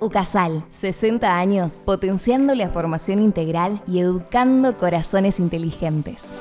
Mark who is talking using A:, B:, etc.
A: UCASAL, 60 años, potenciando la formación integral y educando corazones inteligentes.